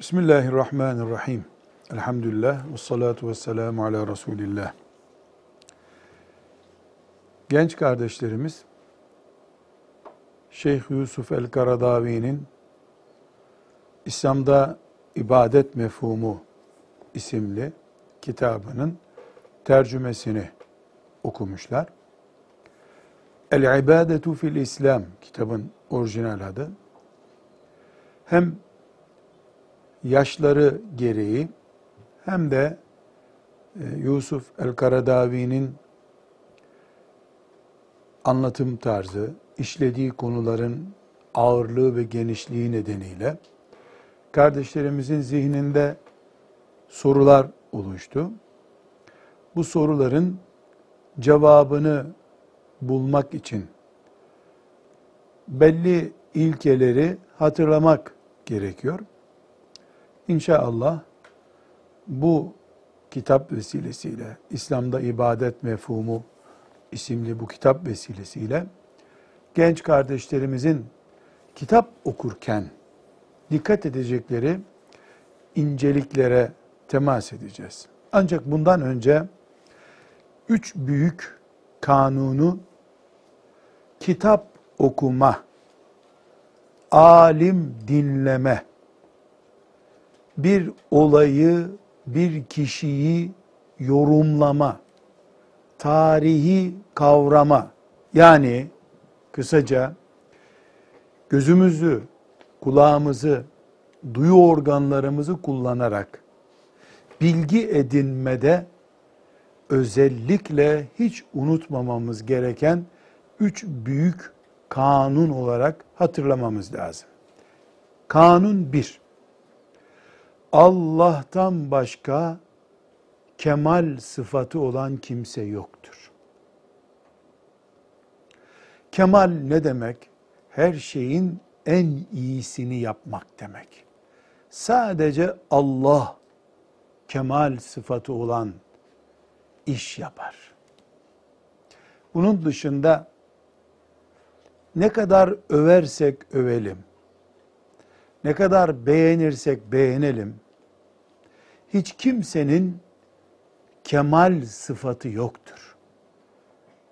Bismillahirrahmanirrahim. Elhamdülillah ve salatu ve selamu ala Resulillah. Genç kardeşlerimiz Şeyh Yusuf el-Karadavi'nin İslam'da ibadet mefhumu isimli kitabının tercümesini okumuşlar. El-İbadetu fil İslam kitabın orijinal adı. Hem yaşları gereği hem de e, Yusuf el-Karadavi'nin anlatım tarzı, işlediği konuların ağırlığı ve genişliği nedeniyle kardeşlerimizin zihninde sorular oluştu. Bu soruların cevabını bulmak için belli ilkeleri hatırlamak gerekiyor. İnşallah bu kitap vesilesiyle, İslam'da ibadet mefhumu isimli bu kitap vesilesiyle genç kardeşlerimizin kitap okurken dikkat edecekleri inceliklere temas edeceğiz. Ancak bundan önce üç büyük kanunu kitap okuma, alim dinleme, bir olayı, bir kişiyi yorumlama, tarihi kavrama, yani kısaca gözümüzü, kulağımızı, duyu organlarımızı kullanarak bilgi edinmede özellikle hiç unutmamamız gereken üç büyük kanun olarak hatırlamamız lazım. Kanun bir, Allah'tan başka kemal sıfatı olan kimse yoktur. Kemal ne demek? Her şeyin en iyisini yapmak demek. Sadece Allah kemal sıfatı olan iş yapar. Bunun dışında ne kadar översek övelim, ne kadar beğenirsek beğenelim, hiç kimsenin kemal sıfatı yoktur.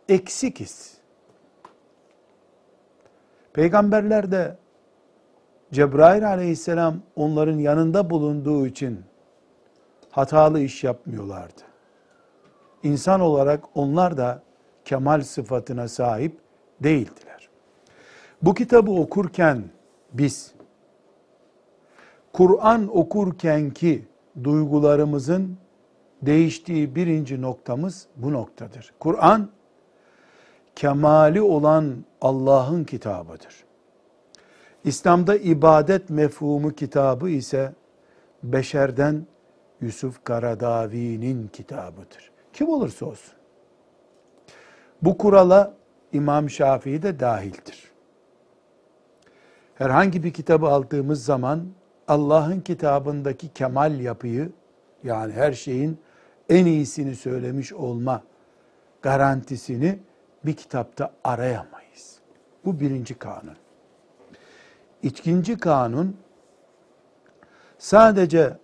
Eksikiz. Peygamberler de Cebrail aleyhisselam onların yanında bulunduğu için hatalı iş yapmıyorlardı. İnsan olarak onlar da kemal sıfatına sahip değildiler. Bu kitabı okurken biz Kur'an okurken ki duygularımızın değiştiği birinci noktamız bu noktadır. Kur'an kemali olan Allah'ın kitabıdır. İslam'da ibadet mefhumu kitabı ise beşerden Yusuf Karadavi'nin kitabıdır. Kim olursa olsun. Bu kurala İmam Şafii de dahildir. Herhangi bir kitabı aldığımız zaman Allah'ın kitabındaki kemal yapıyı yani her şeyin en iyisini söylemiş olma garantisini bir kitapta arayamayız. Bu birinci kanun. İkinci kanun sadece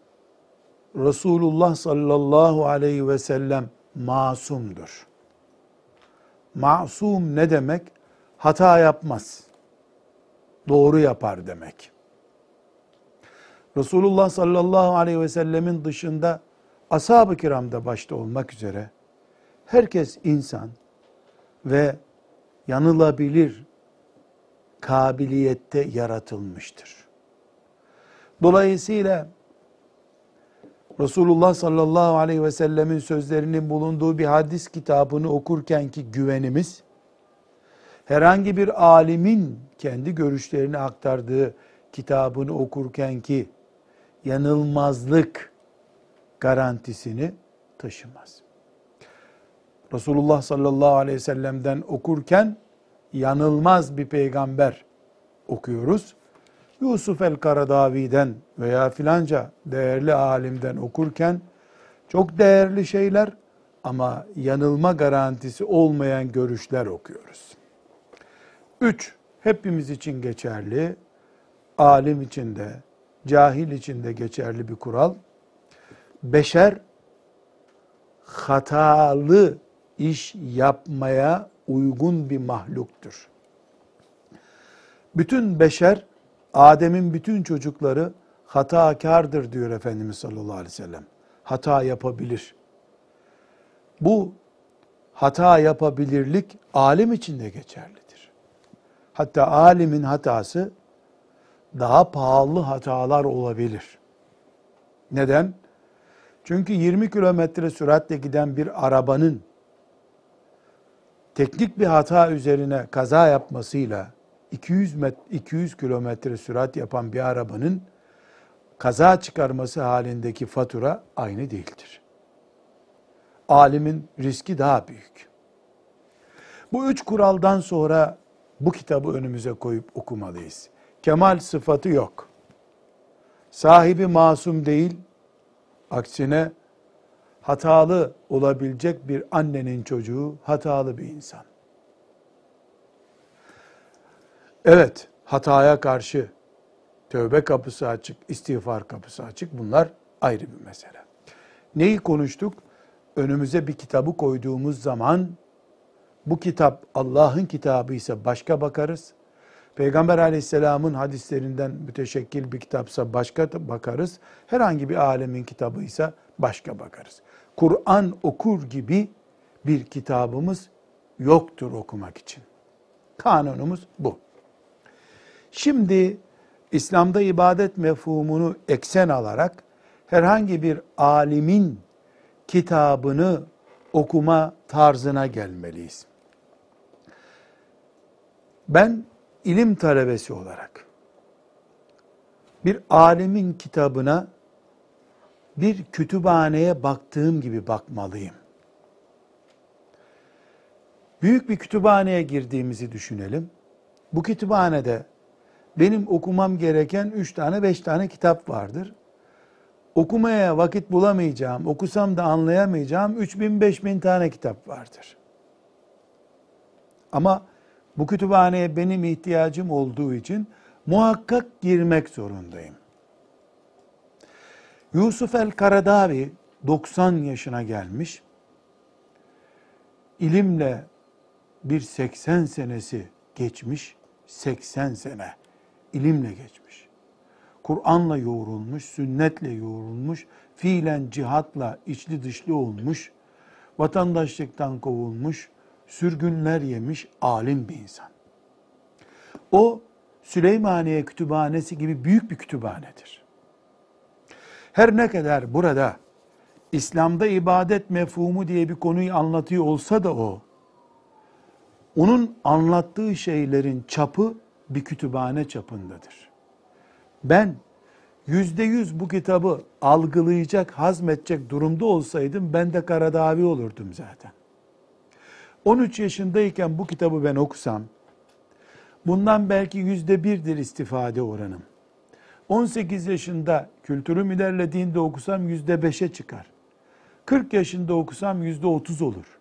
Resulullah sallallahu aleyhi ve sellem masumdur. Masum ne demek? Hata yapmaz. Doğru yapar demek. Resulullah sallallahu aleyhi ve sellemin dışında ashab-ı kiramda başta olmak üzere herkes insan ve yanılabilir kabiliyette yaratılmıştır. Dolayısıyla Resulullah sallallahu aleyhi ve sellemin sözlerinin bulunduğu bir hadis kitabını okurken ki güvenimiz, herhangi bir alimin kendi görüşlerini aktardığı kitabını okurken ki yanılmazlık garantisini taşımaz. Resulullah sallallahu aleyhi ve sellem'den okurken yanılmaz bir peygamber okuyoruz. Yusuf el-Karadavi'den veya filanca değerli alimden okurken çok değerli şeyler ama yanılma garantisi olmayan görüşler okuyoruz. Üç, hepimiz için geçerli, alim için de, cahil için de geçerli bir kural. Beşer hatalı iş yapmaya uygun bir mahluktur. Bütün beşer, Adem'in bütün çocukları hatakardır diyor Efendimiz sallallahu aleyhi ve sellem. Hata yapabilir. Bu hata yapabilirlik alim için de geçerlidir. Hatta alimin hatası daha pahalı hatalar olabilir. Neden? Çünkü 20 kilometre süratle giden bir arabanın teknik bir hata üzerine kaza yapmasıyla 200 met 200 kilometre sürat yapan bir arabanın kaza çıkarması halindeki fatura aynı değildir. Alimin riski daha büyük. Bu üç kuraldan sonra bu kitabı önümüze koyup okumalıyız. Kemal sıfatı yok. Sahibi masum değil, aksine hatalı olabilecek bir annenin çocuğu hatalı bir insan. Evet, hataya karşı tövbe kapısı açık, istiğfar kapısı açık. Bunlar ayrı bir mesele. Neyi konuştuk? Önümüze bir kitabı koyduğumuz zaman bu kitap Allah'ın kitabı ise başka bakarız. Peygamber aleyhisselamın hadislerinden müteşekkil bir kitapsa başka bakarız. Herhangi bir alemin kitabıysa başka bakarız. Kur'an okur gibi bir kitabımız yoktur okumak için. Kanunumuz bu. Şimdi İslam'da ibadet mefhumunu eksen alarak herhangi bir alimin kitabını okuma tarzına gelmeliyiz. Ben ilim talebesi olarak bir alimin kitabına bir kütüphaneye baktığım gibi bakmalıyım. Büyük bir kütüphaneye girdiğimizi düşünelim. Bu kütüphanede benim okumam gereken üç tane, beş tane kitap vardır. Okumaya vakit bulamayacağım, okusam da anlayamayacağım üç bin, beş bin tane kitap vardır. Ama bu kütüphaneye benim ihtiyacım olduğu için muhakkak girmek zorundayım. Yusuf el-Karadavi 90 yaşına gelmiş. İlimle bir 80 senesi geçmiş. 80 sene ilimle geçmiş. Kur'an'la yoğrulmuş, sünnetle yoğrulmuş, fiilen cihatla içli dışlı olmuş, vatandaşlıktan kovulmuş, sürgünler yemiş alim bir insan. O Süleymaniye Kütüphanesi gibi büyük bir kütüphanedir. Her ne kadar burada İslam'da ibadet mefhumu diye bir konuyu anlatıyor olsa da o, onun anlattığı şeylerin çapı bir kütüphane çapındadır. Ben yüzde yüz bu kitabı algılayacak, hazmedecek durumda olsaydım ben de Karadavi olurdum zaten. 13 yaşındayken bu kitabı ben okusam, bundan belki yüzde birdir istifade oranım. 18 yaşında kültürüm ilerlediğinde okusam yüzde beşe çıkar. 40 yaşında okusam yüzde otuz olur.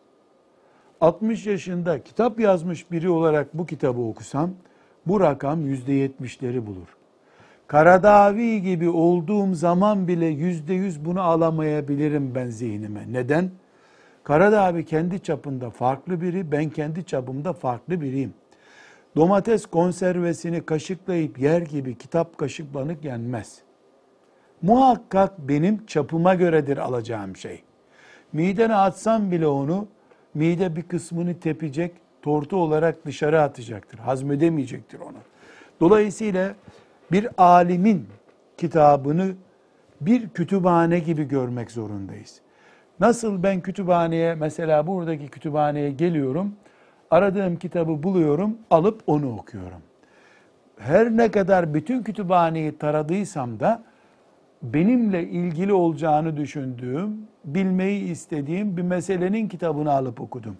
60 yaşında kitap yazmış biri olarak bu kitabı okusam, bu rakam yüzde yetmişleri bulur. Karadavi gibi olduğum zaman bile yüzde yüz bunu alamayabilirim ben zihnime. Neden? Karadavi kendi çapında farklı biri, ben kendi çapımda farklı biriyim. Domates konservesini kaşıklayıp yer gibi kitap kaşıklanık yenmez. Muhakkak benim çapıma göredir alacağım şey. Midene atsam bile onu, mide bir kısmını tepecek, tortu olarak dışarı atacaktır. Hazmedemeyecektir onu. Dolayısıyla bir alimin kitabını bir kütüphane gibi görmek zorundayız. Nasıl ben kütüphaneye mesela buradaki kütüphaneye geliyorum, aradığım kitabı buluyorum, alıp onu okuyorum. Her ne kadar bütün kütüphaneyi taradıysam da benimle ilgili olacağını düşündüğüm, bilmeyi istediğim bir meselenin kitabını alıp okudum.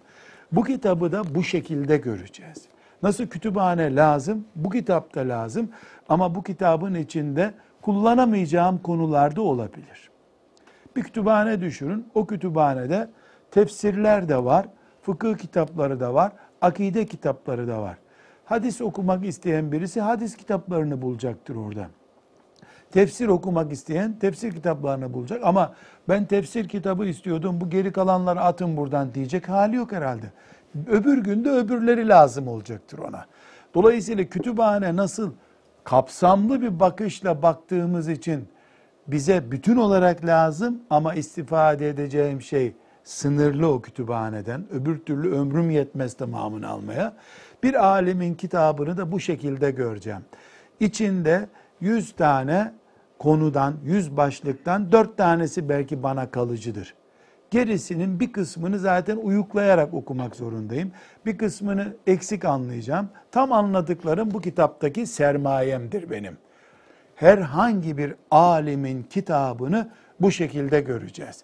Bu kitabı da bu şekilde göreceğiz. Nasıl kütüphane lazım? Bu kitap da lazım. Ama bu kitabın içinde kullanamayacağım konularda olabilir. Bir kütüphane düşünün. O kütüphanede tefsirler de var, fıkıh kitapları da var, akide kitapları da var. Hadis okumak isteyen birisi hadis kitaplarını bulacaktır orada. Tefsir okumak isteyen tefsir kitaplarını bulacak ama ben tefsir kitabı istiyordum bu geri kalanları atın buradan diyecek hali yok herhalde. Öbür günde öbürleri lazım olacaktır ona. Dolayısıyla kütüphane nasıl kapsamlı bir bakışla baktığımız için bize bütün olarak lazım ama istifade edeceğim şey sınırlı o kütüphaneden. Öbür türlü ömrüm yetmez tamamını almaya. Bir alimin kitabını da bu şekilde göreceğim. İçinde 100 tane konudan, 100 başlıktan 4 tanesi belki bana kalıcıdır. Gerisinin bir kısmını zaten uyuklayarak okumak zorundayım. Bir kısmını eksik anlayacağım. Tam anladıklarım bu kitaptaki sermayemdir benim. Herhangi bir alimin kitabını bu şekilde göreceğiz.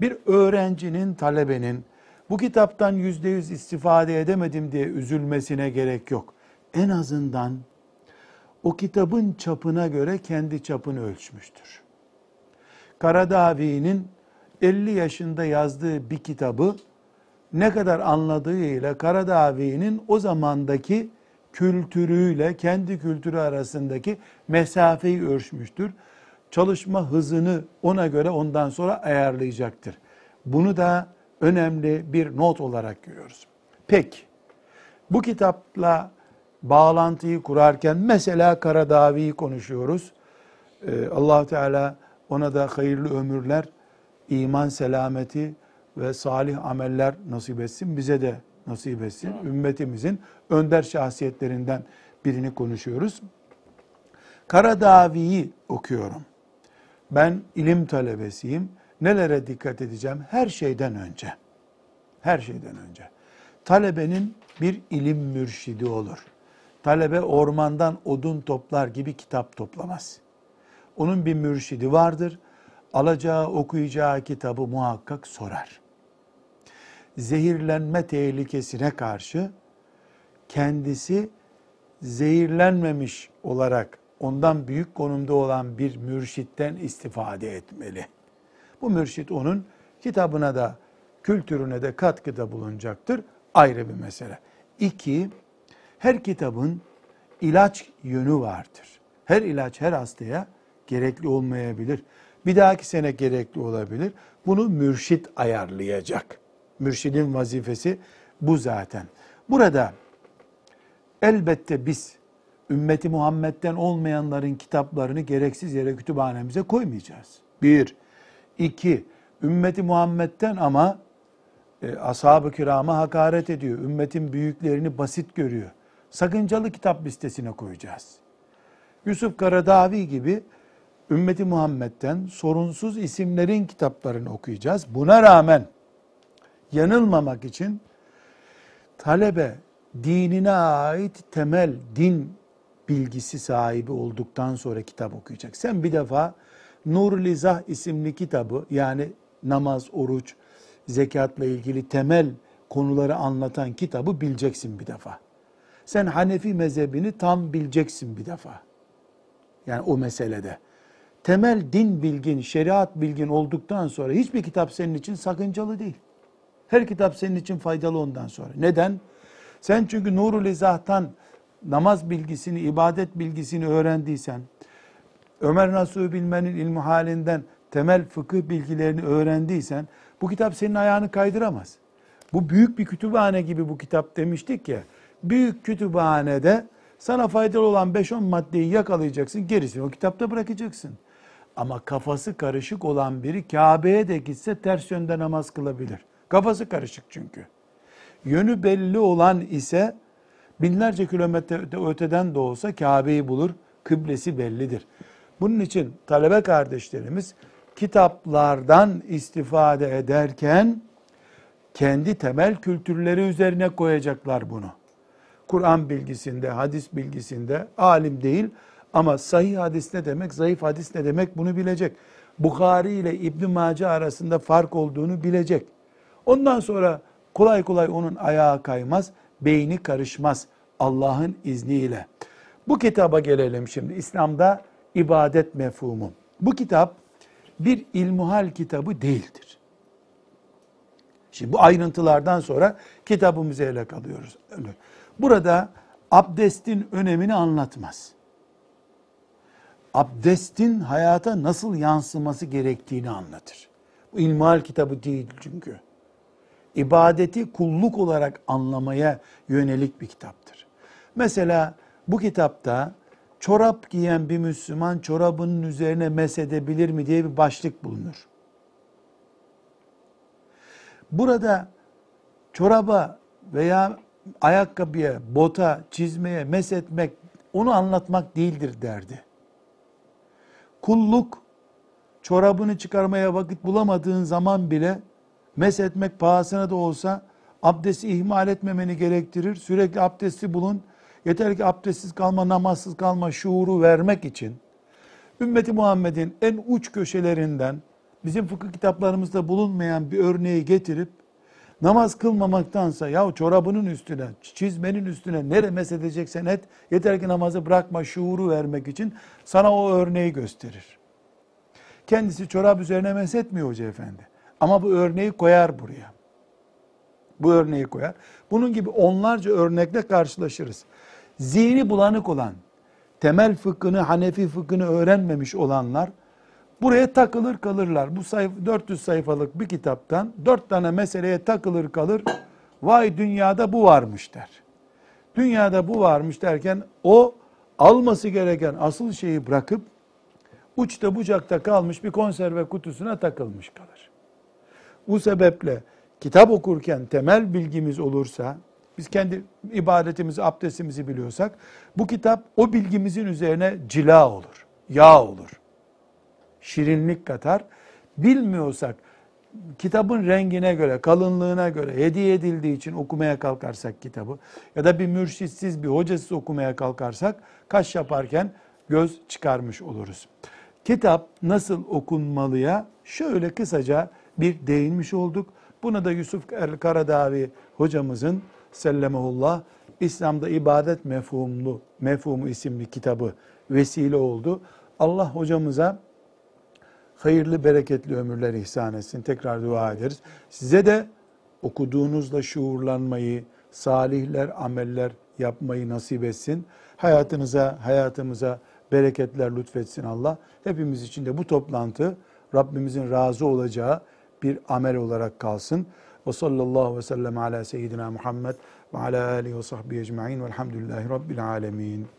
Bir öğrencinin, talebenin bu kitaptan yüzde yüz istifade edemedim diye üzülmesine gerek yok. En azından o kitabın çapına göre kendi çapını ölçmüştür. Karadavi'nin 50 yaşında yazdığı bir kitabı ne kadar anladığıyla Karadavi'nin o zamandaki kültürüyle kendi kültürü arasındaki mesafeyi ölçmüştür. Çalışma hızını ona göre ondan sonra ayarlayacaktır. Bunu da önemli bir not olarak görüyoruz. Peki, bu kitapla bağlantıyı kurarken mesela Karadavi'yi konuşuyoruz. Ee, allah Teala ona da hayırlı ömürler, iman selameti ve salih ameller nasip etsin. Bize de nasip etsin. Ümmetimizin önder şahsiyetlerinden birini konuşuyoruz. Karadavi'yi okuyorum. Ben ilim talebesiyim. Nelere dikkat edeceğim? Her şeyden önce. Her şeyden önce. Talebenin bir ilim mürşidi olur. Talebe ormandan odun toplar gibi kitap toplamaz. Onun bir mürşidi vardır. Alacağı, okuyacağı kitabı muhakkak sorar. Zehirlenme tehlikesine karşı kendisi zehirlenmemiş olarak ondan büyük konumda olan bir mürşitten istifade etmeli. Bu mürşit onun kitabına da kültürüne de katkıda bulunacaktır. Ayrı bir mesele. İki, her kitabın ilaç yönü vardır. Her ilaç her hastaya gerekli olmayabilir. Bir dahaki sene gerekli olabilir. Bunu mürşit ayarlayacak. Mürşidin vazifesi bu zaten. Burada elbette biz ümmeti Muhammed'den olmayanların kitaplarını gereksiz yere kütüphanemize koymayacağız. Bir. iki Ümmeti Muhammed'den ama e, ashab-ı kirama hakaret ediyor. Ümmetin büyüklerini basit görüyor sakıncalı kitap listesine koyacağız. Yusuf Karadavi gibi ümmeti Muhammed'den sorunsuz isimlerin kitaplarını okuyacağız. Buna rağmen yanılmamak için talebe dinine ait temel din bilgisi sahibi olduktan sonra kitap okuyacak. Sen bir defa Nur Lizah isimli kitabı yani namaz, oruç, zekatla ilgili temel konuları anlatan kitabı bileceksin bir defa. Sen Hanefi mezhebini tam bileceksin bir defa. Yani o meselede. Temel din bilgin, şeriat bilgin olduktan sonra hiçbir kitap senin için sakıncalı değil. Her kitap senin için faydalı ondan sonra. Neden? Sen çünkü Nurul İzah'tan namaz bilgisini, ibadet bilgisini öğrendiysen, Ömer Nasuh bilmenin ilmi halinden temel fıkıh bilgilerini öğrendiysen, bu kitap senin ayağını kaydıramaz. Bu büyük bir kütüphane gibi bu kitap demiştik ya, büyük kütüphanede sana faydalı olan 5-10 maddeyi yakalayacaksın. Gerisini o kitapta bırakacaksın. Ama kafası karışık olan biri Kabe'ye de gitse ters yönde namaz kılabilir. Kafası karışık çünkü. Yönü belli olan ise binlerce kilometre öteden de olsa Kabe'yi bulur. Kıblesi bellidir. Bunun için talebe kardeşlerimiz kitaplardan istifade ederken kendi temel kültürleri üzerine koyacaklar bunu. Kur'an bilgisinde, hadis bilgisinde alim değil ama sahih hadis ne demek, zayıf hadis ne demek bunu bilecek. Bukhari ile İbn Mace arasında fark olduğunu bilecek. Ondan sonra kolay kolay onun ayağı kaymaz, beyni karışmaz Allah'ın izniyle. Bu kitaba gelelim şimdi. İslam'da ibadet mefhumu. Bu kitap bir ilmuhal kitabı değildir. Şimdi bu ayrıntılardan sonra kitabımızı ele alıyoruz. Burada abdestin önemini anlatmaz. abdestin hayata nasıl yansıması gerektiğini anlatır. Bu ilmihal kitabı değil çünkü. İbadeti kulluk olarak anlamaya yönelik bir kitaptır. Mesela bu kitapta çorap giyen bir Müslüman çorabının üzerine mesedebilir mi diye bir başlık bulunur. Burada çoraba veya ayakkabıya, bota, çizmeye mesetmek onu anlatmak değildir derdi. Kulluk çorabını çıkarmaya vakit bulamadığın zaman bile mesetmek pahasına da olsa abdesti ihmal etmemeni gerektirir. Sürekli abdesti bulun. Yeter ki abdestsiz kalma, namazsız kalma şuuru vermek için ümmeti Muhammed'in en uç köşelerinden bizim fıkıh kitaplarımızda bulunmayan bir örneği getirip namaz kılmamaktansa ya çorabının üstüne, çizmenin üstüne nere mesedeceksen et yeter ki namazı bırakma şuuru vermek için sana o örneği gösterir. Kendisi çorap üzerine mesetmiyor Hoca Efendi. Ama bu örneği koyar buraya. Bu örneği koyar. Bunun gibi onlarca örnekle karşılaşırız. Zihni bulanık olan, temel fıkhını, Hanefi fıkhını öğrenmemiş olanlar buraya takılır kalırlar. Bu sayf 400 sayfalık bir kitaptan 4 tane meseleye takılır kalır. Vay dünyada bu varmış der. Dünyada bu varmış derken o alması gereken asıl şeyi bırakıp uçta bucakta kalmış bir konserve kutusuna takılmış kalır. Bu sebeple kitap okurken temel bilgimiz olursa, biz kendi ibadetimizi, abdestimizi biliyorsak, bu kitap o bilgimizin üzerine cila olur, yağ olur. Şirinlik katar. Bilmiyorsak, kitabın rengine göre, kalınlığına göre hediye edildiği için okumaya kalkarsak kitabı ya da bir mürşitsiz, bir hocasız okumaya kalkarsak kaş yaparken göz çıkarmış oluruz. Kitap nasıl okunmalıya şöyle kısaca bir değinmiş olduk. Buna da Yusuf el Karadavi hocamızın sellemehullah İslam'da ibadet mefhumlu mefhumu isimli kitabı vesile oldu. Allah hocamıza hayırlı bereketli ömürler ihsan etsin. Tekrar dua ederiz. Size de okuduğunuzla şuurlanmayı, salihler, ameller yapmayı nasip etsin. Hayatınıza, hayatımıza bereketler lütfetsin Allah. Hepimiz için de bu toplantı Rabbimizin razı olacağı bir amel olarak kalsın. Ve sallallahu ve sellem ala seyyidina Muhammed ve ala alihi ve sahbihi ecma'in velhamdülillahi rabbil alemin.